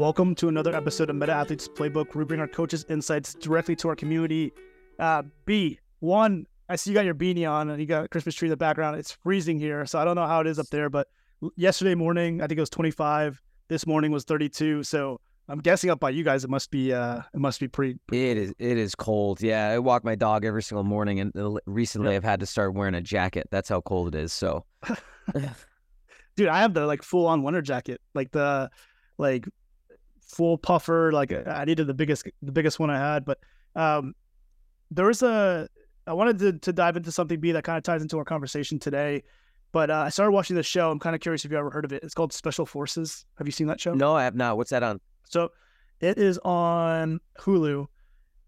Welcome to another episode of Meta Athletes Playbook. Where we bring our coaches' insights directly to our community. Uh, B, one, I see you got your beanie on and you got a Christmas tree in the background. It's freezing here, so I don't know how it is up there, but yesterday morning, I think it was 25. This morning was 32. So I'm guessing up by you guys, it must be uh, it must be pretty. It is it is cold. Yeah, I walk my dog every single morning, and recently I've had to start wearing a jacket. That's how cold it is. So, dude, I have the like full on winter jacket, like the like full puffer. Like I needed the biggest the biggest one I had, but um, there was a I wanted to to dive into something B that kind of ties into our conversation today. But uh, I started watching this show. I'm kind of curious if you ever heard of it. It's called Special Forces. Have you seen that show? No, I have not. What's that on? So it is on Hulu,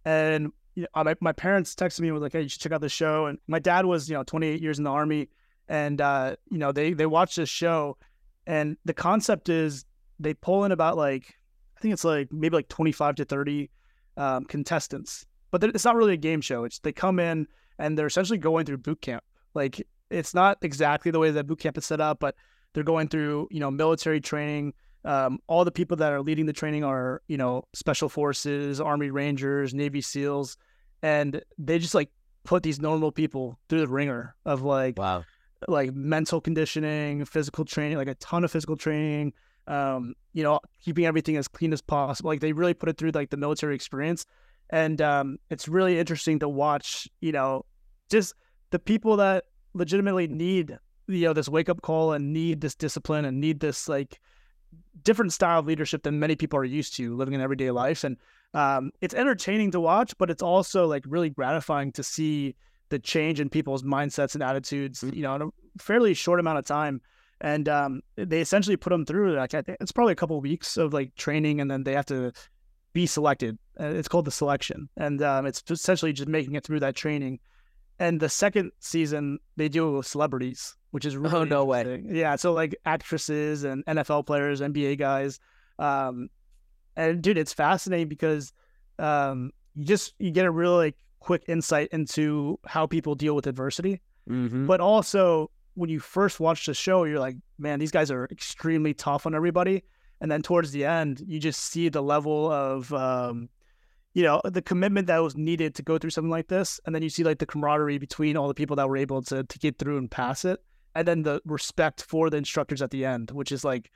and you know, my my parents texted me and was like, "Hey, you should check out this show." And my dad was you know 28 years in the army, and uh, you know they they watched this show, and the concept is they pull in about like think it's like maybe like 25 to 30 um, contestants, but it's not really a game show. It's they come in and they're essentially going through boot camp. Like it's not exactly the way that boot camp is set up, but they're going through you know military training. Um, all the people that are leading the training are you know special forces, Army Rangers, Navy SEALs, and they just like put these normal people through the ringer of like wow like mental conditioning, physical training, like a ton of physical training. Um, you know, keeping everything as clean as possible. Like they really put it through like the military experience, and um, it's really interesting to watch. You know, just the people that legitimately need you know this wake up call and need this discipline and need this like different style of leadership than many people are used to living in everyday life and um, it's entertaining to watch but it's also like really gratifying to see the change in people's mindsets and attitudes mm. you know in a fairly short amount of time and um, they essentially put them through like I think it's probably a couple of weeks of like training and then they have to be selected uh, it's called the selection and um, it's essentially just making it through that training and the second season they do it with celebrities, which is really oh no way. Yeah, so like actresses and NFL players, NBA guys, um, and dude, it's fascinating because um, you just you get a real like quick insight into how people deal with adversity, mm-hmm. but also when you first watch the show, you're like, man, these guys are extremely tough on everybody. And then towards the end, you just see the level of um, you know the commitment that was needed to go through something like this. And then you see like the camaraderie between all the people that were able to to get through and pass it. And then the respect for the instructors at the end which is like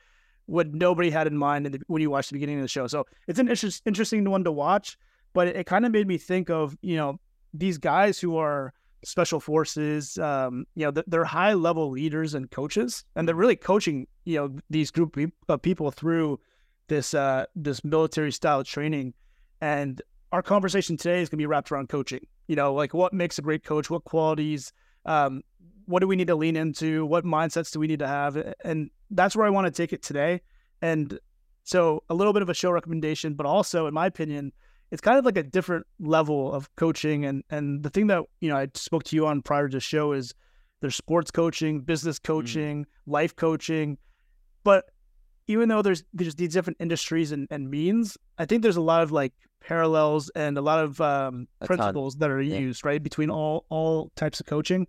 what nobody had in mind the, when you watch the beginning of the show. So it's an inter- interesting one to watch but it, it kind of made me think of you know these guys who are special forces um, you know they're high level leaders and coaches and they're really coaching you know these group of people through this uh this military style training and our conversation today is going to be wrapped around coaching. You know, like what makes a great coach, what qualities, um, what do we need to lean into, what mindsets do we need to have, and that's where I want to take it today. And so, a little bit of a show recommendation, but also, in my opinion, it's kind of like a different level of coaching. And and the thing that you know I spoke to you on prior to the show is there's sports coaching, business mm. coaching, mm. life coaching, but even though there's there's these different industries and, and means, I think there's a lot of like parallels and a lot of um, principles that are yeah. used right between all all types of coaching,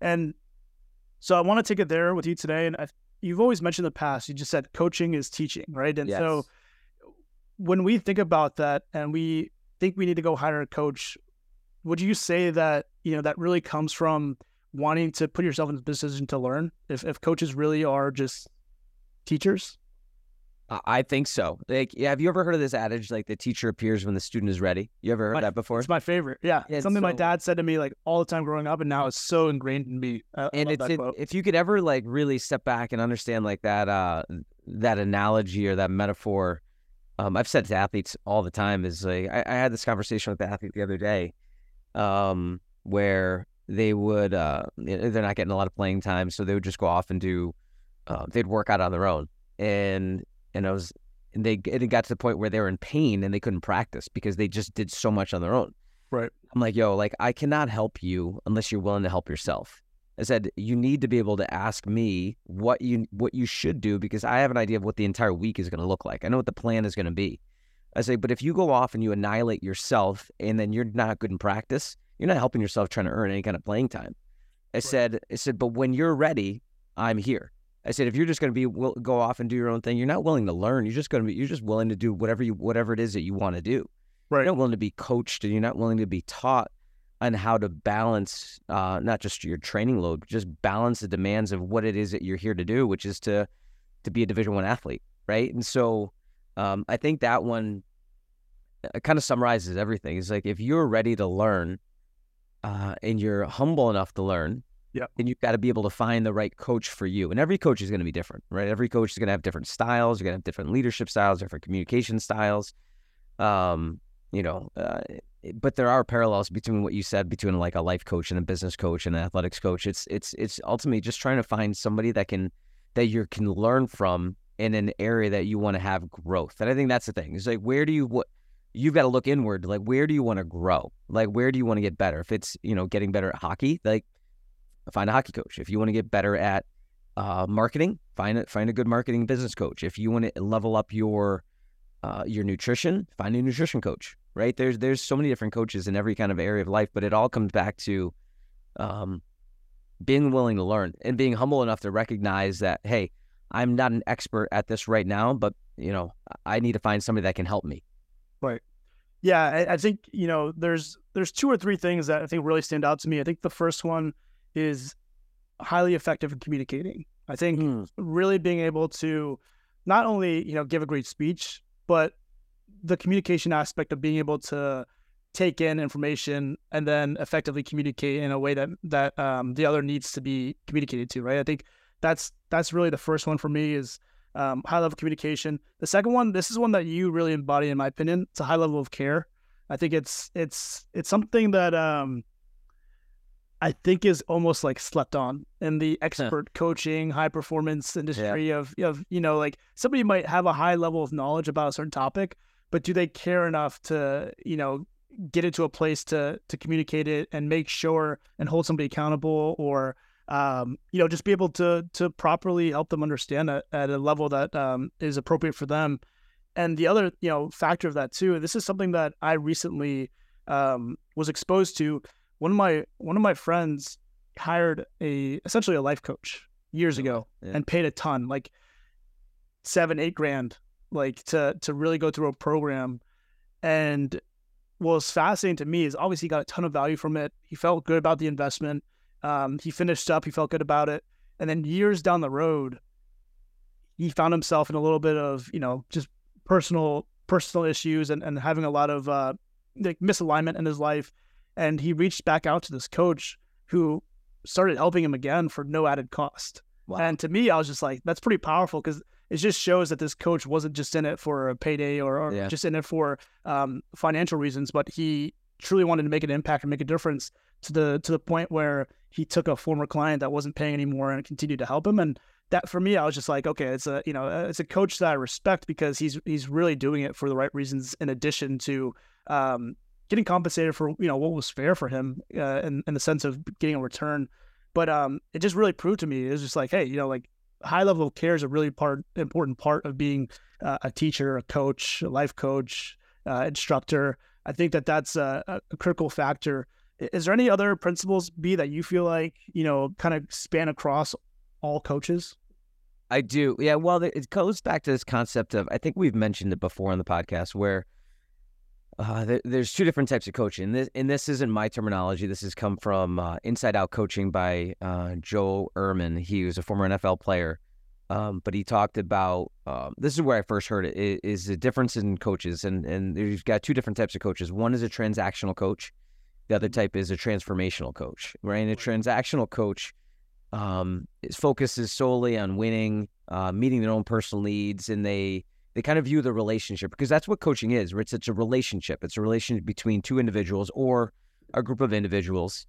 and so I want to take it there with you today. And I've, you've always mentioned in the past, you just said coaching is teaching, right? And yes. so when we think about that and we think we need to go hire a coach, would you say that you know that really comes from wanting to put yourself in the position to learn? If if coaches really are just teachers? I think so. Like, yeah, have you ever heard of this adage, like the teacher appears when the student is ready? You ever heard my, that before? It's my favorite. Yeah, it's something so, my dad said to me like all the time growing up, and now it's so ingrained in me. I, and it's it, if you could ever like really step back and understand like that uh that analogy or that metaphor. Um, I've said to athletes all the time is like I, I had this conversation with the athlete the other day, um, where they would uh they're not getting a lot of playing time, so they would just go off and do uh, they'd work out on their own and and I was and they it got to the point where they were in pain and they couldn't practice because they just did so much on their own. Right. I'm like, yo, like I cannot help you unless you're willing to help yourself. I said you need to be able to ask me what you what you should do because I have an idea of what the entire week is going to look like. I know what the plan is going to be. I say, but if you go off and you annihilate yourself and then you're not good in practice, you're not helping yourself trying to earn any kind of playing time. I right. said, I said, but when you're ready, I'm here. I said, if you're just going to be will, go off and do your own thing, you're not willing to learn. You're just going to be, you're just willing to do whatever you, whatever it is that you want to do. Right. You're not willing to be coached and you're not willing to be taught on how to balance, uh, not just your training load, just balance the demands of what it is that you're here to do, which is to, to be a division one athlete. Right. And so, um, I think that one uh, kind of summarizes everything. It's like, if you're ready to learn, uh, and you're humble enough to learn, yeah. then you've got to be able to find the right coach for you. And every coach is going to be different, right? Every coach is going to have different styles. You're going to have different leadership styles, different communication styles. Um, you know, uh, but there are parallels between what you said between like a life coach and a business coach and an athletics coach. It's it's it's ultimately just trying to find somebody that can that you can learn from in an area that you want to have growth. And I think that's the thing. It's like where do you what you've got to look inward. Like where do you want to grow? Like where do you want to get better? If it's you know getting better at hockey, like find a hockey coach. If you want to get better at uh, marketing, find it. Find a good marketing business coach. If you want to level up your uh, your nutrition, find a nutrition coach. Right there's there's so many different coaches in every kind of area of life, but it all comes back to um, being willing to learn and being humble enough to recognize that hey, I'm not an expert at this right now, but you know I need to find somebody that can help me. Right. Yeah, I, I think you know there's there's two or three things that I think really stand out to me. I think the first one is highly effective in communicating. I think Mm. really being able to not only you know give a great speech, but the communication aspect of being able to take in information and then effectively communicate in a way that that um, the other needs to be communicated to. Right. I think that's that's really the first one for me is um, high level communication. The second one, this is one that you really embody, in my opinion. It's a high level of care. I think it's it's it's something that um, I think is almost like slept on in the expert coaching, high performance industry of of you know like somebody might have a high level of knowledge about a certain topic, but do they care enough to you know get it to a place to to communicate it and make sure and hold somebody accountable or um, you know just be able to to properly help them understand it at a level that um, is appropriate for them. And the other you know factor of that too, this is something that I recently um, was exposed to one of my one of my friends hired a essentially a life coach years ago yeah. and paid a ton like seven eight grand like to to really go through a program. And what was fascinating to me is obviously he got a ton of value from it. He felt good about the investment. Um, he finished up he felt good about it. And then years down the road he found himself in a little bit of you know just personal personal issues and, and having a lot of uh, like misalignment in his life and he reached back out to this coach who started helping him again for no added cost. Wow. And to me, I was just like, that's pretty powerful because it just shows that this coach wasn't just in it for a payday or, or Yeah. just in it for um, financial reasons, but he truly wanted to make an impact and make a difference to the to the point where he took a former client that wasn't paying anymore and continued to help him. And that for me, I was just like, okay, it's a you know uh, it's a coach that I respect because he's he's really doing it for the right reasons. In addition to um, getting compensated for you know what was fair for him uh, in in the sense of getting a return. But um, it just really proved to me it was just like, hey, you know, like high level of care is a really part important part of being uh, a teacher, a coach, a life coach, uh, instructor. I think that that's a, a critical factor. Is there any other principles, B, that you feel like you know kind of span across all coaches? I do. Yeah. Well, it goes back to this concept of, I think we've mentioned it before on the podcast where uh, there, there's two different types of coaching. And this, and this isn't my terminology. This has come from uh, Inside Out Coaching by uh, Joe Ehrmann. He was a former NFL player. Um, but he talked about um, this is where I first heard it i- the difference in coaches, and and you've got two different types of coaches. One is a transactional coach, the other type is a transformational coach. Right, and a transactional coach um, focuses solely on winning, uh, meeting their own personal needs, and they they kind of view the relationship because that's what coaching is. Right? It's, it's a relationship. It's a relationship between two individuals or a group of individuals,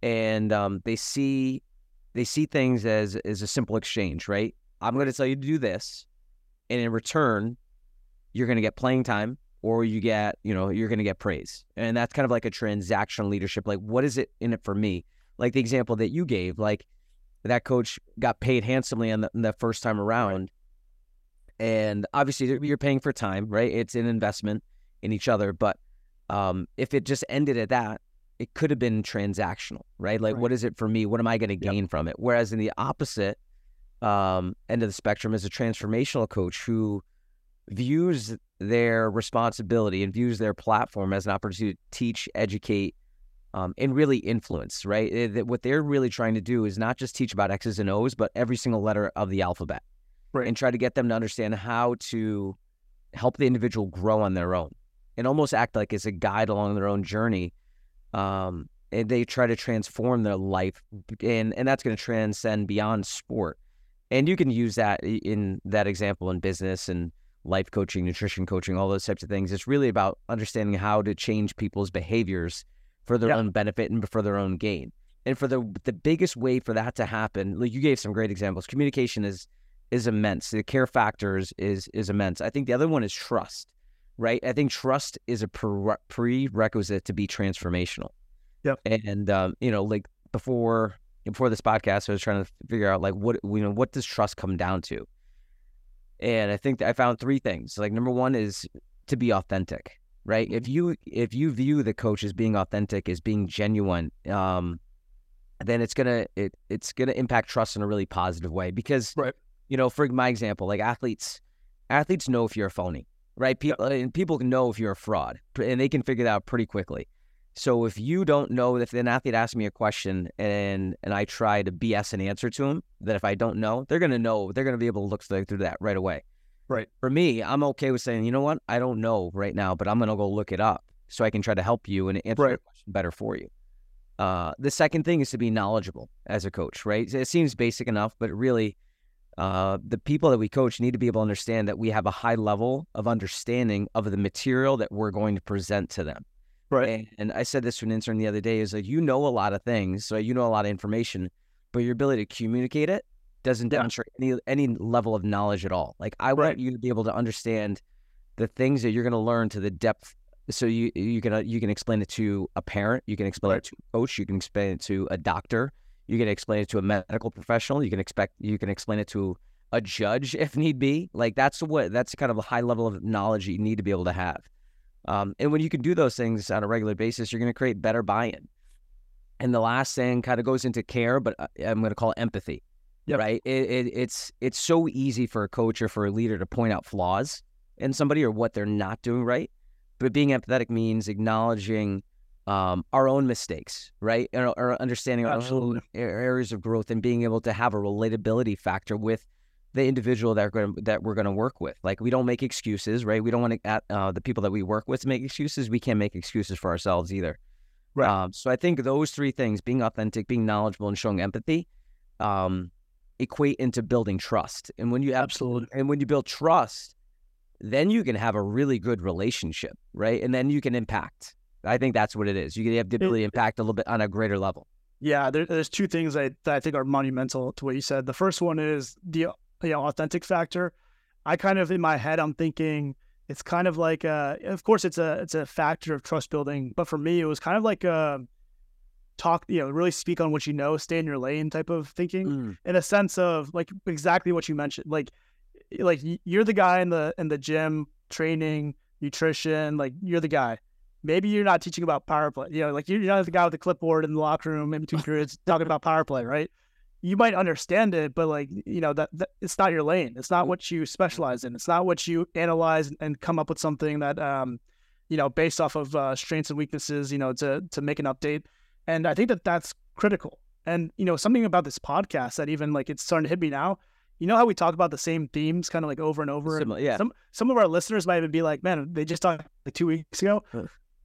and um, they see they see things as as a simple exchange. Right? I'm going to tell you to do this, and in return, you're going to get playing time or you get, you know, you're going to get praise. And that's kind of like a transactional leadership. Like, what is it in it for me? Like the example that you gave, like that coach got paid handsomely on the, on the first time around. And obviously, you're- paying for time, right? It's an investment in each other. But um, if it just ended at that, it could have been transactional, right? Like, Right. what is it for me? What am I going to Yep. gain from it? Whereas in the opposite, um, end of the spectrum is a transformational coach who views their responsibility and views their platform as an opportunity to teach, educate, um, and really influence, right? Eh, that what they're really trying to do is not just teach about X's and O's, but every single letter of the alphabet, Right. and try to get them to understand how to help the individual grow on their own and almost act like it's a guide along their own journey. Um, and they try to transform their life, and and that's going to transcend beyond sport. And you can use that in that example in business and life coaching, nutrition coaching, all those types of things. It's really about understanding how to change people's behaviors for their Yeah. own benefit and for their own gain. And for the the biggest way for that to happen, like you gave some great examples. Communication is is immense. The care factors is is immense. I think the other one is trust, right? I think trust is a pre- prerequisite to be transformational. Yep. And um, you know, like before before this podcast, I was trying to figure out like what you know what does trust come down to. And I think that I found three things. Like number one is to be authentic, right? If you if you view the coach as being authentic, as being genuine, um, then it's gonna it it's gonna impact trust in a really positive way. Because Right. You know, for my example, like athletes, athletes know if you're a phony, right? People and people know if you're a fraud, and they can figure that out pretty quickly. So if you don't know, if an athlete asks me a question and and I try to BS an answer to them, that if I don't know, they're gonna know. They're gonna be able to look through that right away. Right. For me, I'm okay with saying, you know what, I don't know right now, but I'm gonna go look it up so I can try to help you and answer your Right. question better for you. Uh, the second thing is to be knowledgeable as a coach, right? It seems basic enough, but really, uh, the people that we coach need to be able to understand that we have a high level of understanding of the material that we're going to present to them. Right. And, and I said this to an intern the other day is like, you know a lot of things, so you know a lot of information, but your ability to communicate it doesn't Yeah. demonstrate any any level of knowledge at all. Like I want you to be able to understand the things that you're going to learn to the depth. So you you can uh, you can explain it to a parent, you can explain Right. it to a coach, you can explain it to a doctor, you can explain it to a medical professional, you can expect you can explain it to a judge if need be. Like that's what that's kind of a high level of knowledge you need to be able to have. Um, and when you can do those things on a regular basis, you're going to create better buy-in. And the last thing kind of goes into care, but uh, I'm going to call it empathy. Yep. Right? It, it, it's it's so easy for a coach or for a leader to point out flaws in somebody or what they're not doing right. But being empathetic means acknowledging um, our own mistakes, right? Or, or understanding our own Absolutely. a- areas of growth and being able to have a relatability factor with the individual that we're going that we're going to work with. Like we don't make excuses, right? We don't want to uh, the people that we work with to make excuses. We can't make excuses for ourselves either. Right. Um, so I think those three things: being authentic, being knowledgeable, and showing empathy, um, equate into building trust. And when you Absolutely. and when you build trust, then you can have a really good relationship, right? And then you can impact. I think that's what it is. You can have to impact a little bit on a greater level. Yeah, there, there's two things I, that I think are monumental to what you said. The first one is the you know, authentic factor. I kind of in my head I'm thinking it's kind of like uh of course it's a it's a factor of trust building, but for me it was kind of like a talk, you know, really speak on what you know, stay in your lane type of thinking in a sense of like exactly what you mentioned. Like like you're the guy in the in the gym training, nutrition, like you're the guy. Maybe you're not teaching about power play. You know, like you're not the guy with the clipboard in the locker room in between periods talking about power play, right? You might understand it, but like you know that, that it's not your lane. It's not what you specialize in. It's not what you analyze and come up with something that um, you know, based off of uh, strengths and weaknesses. You know, to to make an update. And I think that that's critical. And you know, something about this podcast that even like it's starting to hit me now. You know how we talk about the same themes kind of like over and over. Similar, yeah. Some some of our listeners might even be like, "Man, they just talked like two weeks ago."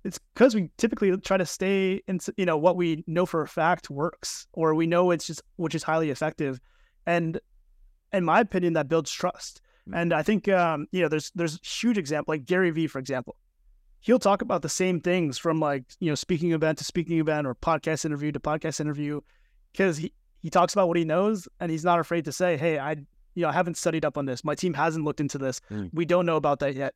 It's because we typically try to stay in, you know, what we know for a fact works, or we know it's just which is highly effective, and in my opinion, that builds trust. And I think um, you know, there's there's huge example like Gary Vee, for example. He'll talk about the same things from like you know speaking event to speaking event or podcast interview to podcast interview, because he he talks about what he knows and he's not afraid to say, "Hey, I you know I haven't studied up on this. My team hasn't looked into this. Mm. We don't know about that yet."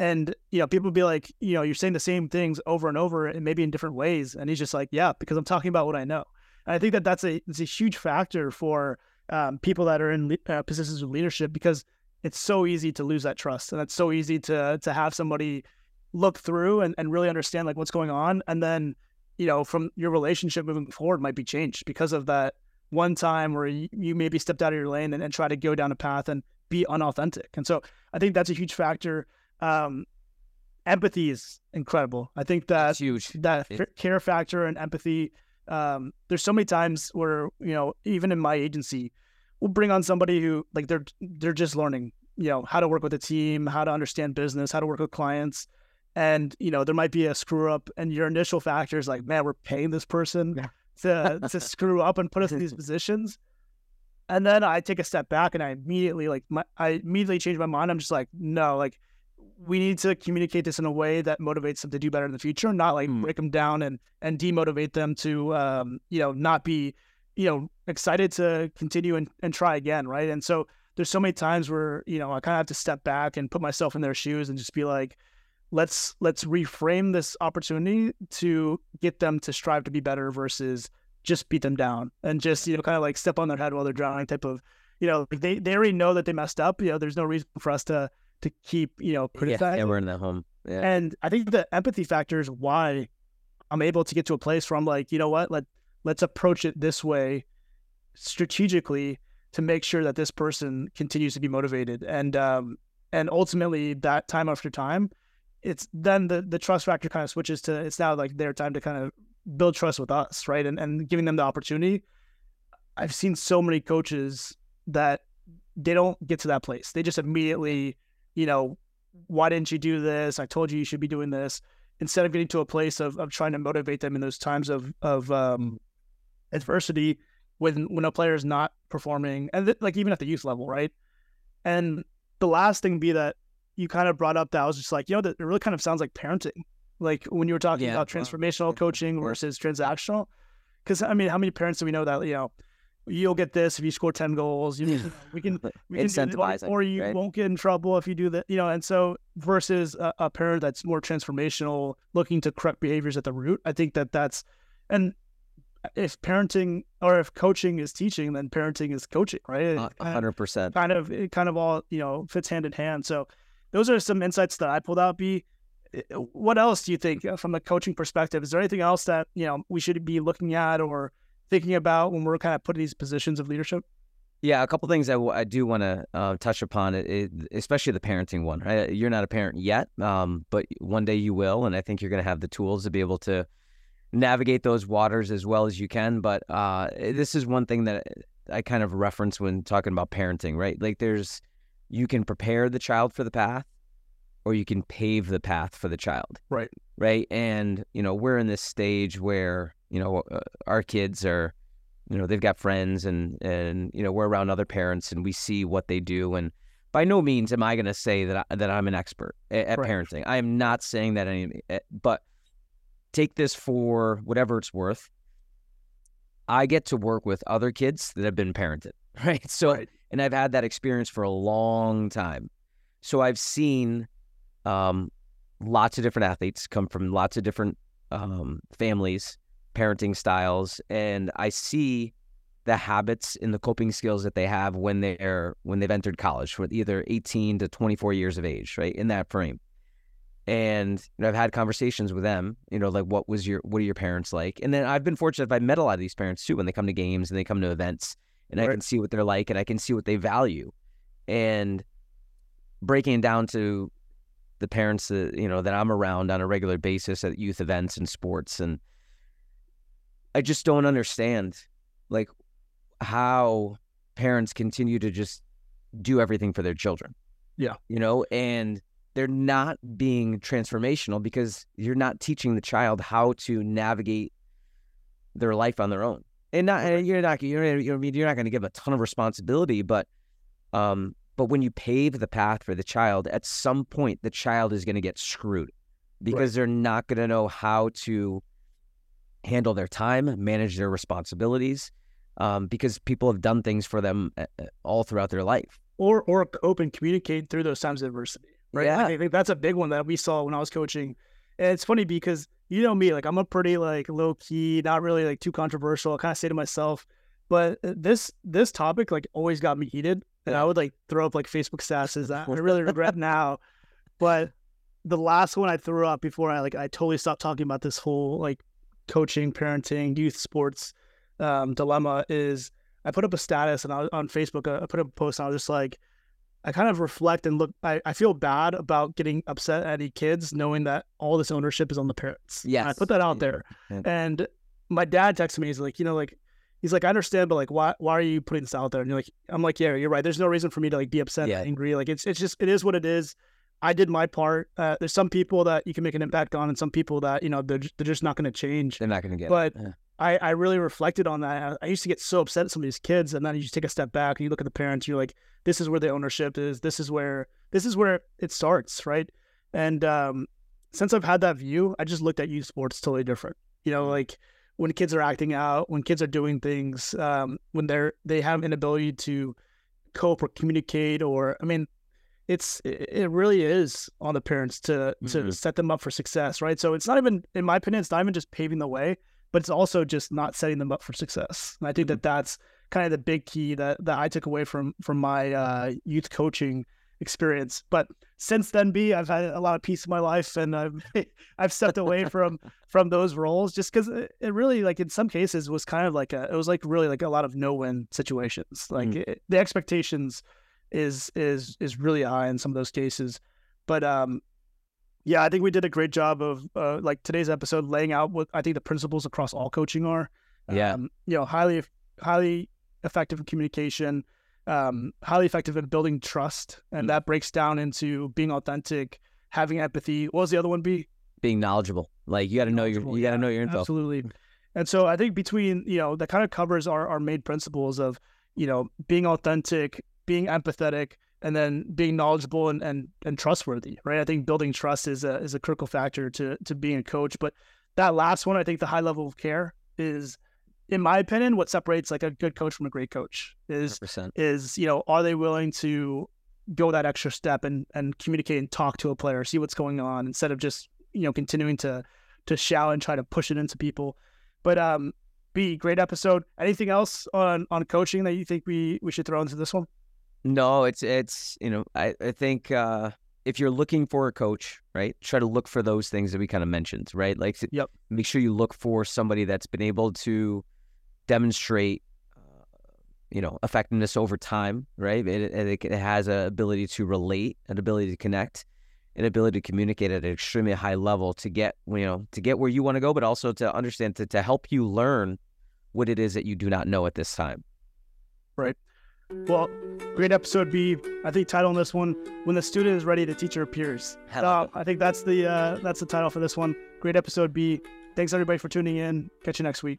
And you know, people be like, you know, you're saying the same things over and over, and maybe in different ways. And he's just like, "Yeah, because I'm talking about what I know." And I think that that's a it's a huge factor for um, people that are in le- uh, positions of leadership because it's so easy to lose that trust, and it's so easy to to have somebody look through and, and really understand like what's going on, and then you know from your relationship moving forward might be changed because of that one time where you, you maybe stepped out of your lane and, and try to go down a path and be unauthentic. And so I think that's a huge factor. Um, empathy is incredible. I think that huge. That it, care factor and empathy. Um, there's so many times where you know, even in my agency, we'll bring on somebody who like they're they're just learning, you know, how to work with a team, how to understand business, how to work with clients, and you know, there might be a screw up, and your initial factor is like, man, we're paying this person yeah. to to screw up and put us in these positions. And then I take a step back and I immediately like my, I immediately change my mind. I'm just like, no, like we need to communicate this in a way that motivates them to do better in the future, not like mm. break them down and and demotivate them to um, you know not be you know excited to continue and, and try again, right? And so there's so many times where you know I kind of have to step back and put myself in their shoes and just be like, let's let's reframe this opportunity to get them to strive to be better versus just beat them down and just you know kind of like step on their head while they're drowning type of you know they they already know that they messed up. You know, there's no reason for us to to keep you know criticizing. Yeah, we're in that home. Yeah. And I think the empathy factor is why I'm able to get to a place where I'm like, you know what, let let's approach it this way strategically to make sure that this person continues to be motivated and um and ultimately that time after time it's then the the trust factor kind of switches to it's now like their time to kind of build trust with us right and and giving them the opportunity i've seen so many coaches that they don't get to that place they just immediately you know, why didn't you do this? I told you you should be doing this. Instead of getting to a place of, of trying to motivate them in those times of of um, adversity when when a player is not performing, and th- like even at the youth level, right? And the last thing be that you kind of brought up that I was just like, you know, that it really kind of sounds like parenting, like when you were talking yeah, about transformational well, coaching versus transactional. Because I mean, how many parents do we know that you know you'll get this if you score 10 goals. You, know, we can we can incentivize or you right? won't get in trouble if you do that you know and so versus a, a, parent that's more transformational looking to correct behaviors at the root i think that that's and if parenting or if coaching is teaching then parenting is coaching right? Uh, 100% kind of it kind of all you know fits hand in hand. So those are some insights that i pulled out. B what else do you think uh, from a coaching perspective? Is there anything else that you know we should be looking at or thinking about when we're kind of put in these positions of leadership? Yeah, a couple things I, w- I do want to uh, touch upon, it, it, especially the parenting one. Right? You're not a parent yet, um, but one day you will, and I think you're going to have the tools to be able to navigate those waters as well as you can. But uh, this is one thing that I kind of reference when talking about parenting, right? Like, there's you can prepare the child for the path, or you can pave the path for the child. Right. Right. And you know, we're in this stage where you know, uh, our kids are, you know, they've got friends and and you know, we're around other parents and we see what they do and by no means am I going to say that I, that I'm an expert at, at parenting. I am not saying that any, eh, but take this for whatever it's worth. I get to work with other kids that have been parented, right? So, right. and I've had that experience for a long time. So I've seen um, lots of different athletes come from lots of different um, families parenting styles and I see the habits and the coping skills that they have when they're when they've entered college with either 18 to 24 years of age, right? In that frame. And you know, I've had conversations with them, you know, like what was your what are your parents like? And then I've been fortunate I've met a lot of these parents too when they come to games and they come to events and right. I can see what they're like and I can see what they value. And breaking down to the parents that you know that I'm around on a regular basis at youth events and sports and I just don't understand like how parents continue to just do everything for their children. Yeah. You know, and they're not being transformational because you're not teaching the child how to navigate their life on their own. And not and you're not you're you're, you're not going to give a ton of responsibility, but um but when you pave the path for the child, at some point the child is going to get screwed because right. they're not going to know how to handle their time, manage their responsibilities, um, because people have done things for them uh, uh, all throughout their life. Or or open communicate through those times of adversity, right? Yeah. I think that's a big one that we saw when I was coaching. And it's funny because you know me, like I'm a pretty like low key, not really like too controversial. I kind of say to myself, but uh, this this topic like always got me heated, and I would like throw up like Facebook statuses that I really regret now. But the last one I threw up before I like I totally stopped talking about this whole like coaching, parenting, youth sports um, dilemma is I put up a status and I was on Facebook. uh, I put up a post and I was just like, I kind of reflect and look. I, I feel bad about getting upset at any kids, knowing that all this ownership is on the parents. Yeah, I put that out Yeah. there, Yeah. and my dad texted me. He's like, you know, like he's like, I understand, but like, why why are you putting this out there? And you're like, I'm like, yeah, you're right. There's no reason for me to like be upset, Yeah. and angry. Like it's it's just it is what it is. I did my part. Uh, there's some people that you can make an impact on, and some people that you know they're just, they're just not going to change. They're not going to get But it. Yeah. I, I really reflected on that. I, I used to get so upset at some of these kids, and then you just take a step back and you look at the parents. You're like, this is where the ownership is. This is where this is where it starts, right? And um, since I've had that view, I just looked at youth sports totally different. You know, like when kids are acting out, when kids are doing things, um, when they're they have an ability to cope or communicate, or I mean, it's it really is on the parents to to Mhm. set them up for success, right? So it's not even, in my opinion, it's not even just paving the way, but it's also just not setting them up for success. And I think that that's kind of the big key that that I took away from from my uh, youth coaching experience. But since then, B, I've had a lot of peace in my life, and I've I've stepped away from from those roles just because it, it really, like in some cases, was kind of like a it was like really like a lot of no win situations. Like Mm. it, the expectations is is is really high in some of those cases, but um. Yeah, I think we did a great job of uh, like today's episode laying out what I think the principles across all coaching are. Yeah. Um, you know, highly highly effective communication, um, highly effective in building trust, and Mm. that breaks down into being authentic, having empathy. What was the other one? Be Being knowledgeable. Like you got to know your you got to know your info. Absolutely. And so I think between, you know, that kind of covers our, our main principles of, you know, being authentic, being empathetic, and then being knowledgeable and, and, and trustworthy, right? I think building trust is a is a critical factor to to being a coach. But that last one, I think the high level of care is, in my opinion, what separates like a good coach from a great coach is 100%. is you know are they willing to go that extra step and and communicate and talk to a player see what's going on instead of just you know continuing to to shout and try to push it into people but um b great episode anything else on on coaching that you think we we should throw into this one No, it's it's you know I I think uh, if you're looking for a coach, right, try to look for those things that we kind of mentioned, right? Like, Yep. make sure you look for somebody that's been able to demonstrate, uh, you know, effectiveness over time, right? It, it, it has an ability to relate, an ability to connect, an ability to communicate at an extremely high level to get you know to get where you want to go, but also to understand to to help you learn what it is that you do not know at this time. Right. Well great episode b. I think title on this one when the student is ready the teacher appears peers. Uh, i think that's the uh that's the title for this one. Great episode b. Thanks everybody for tuning in. Catch you next week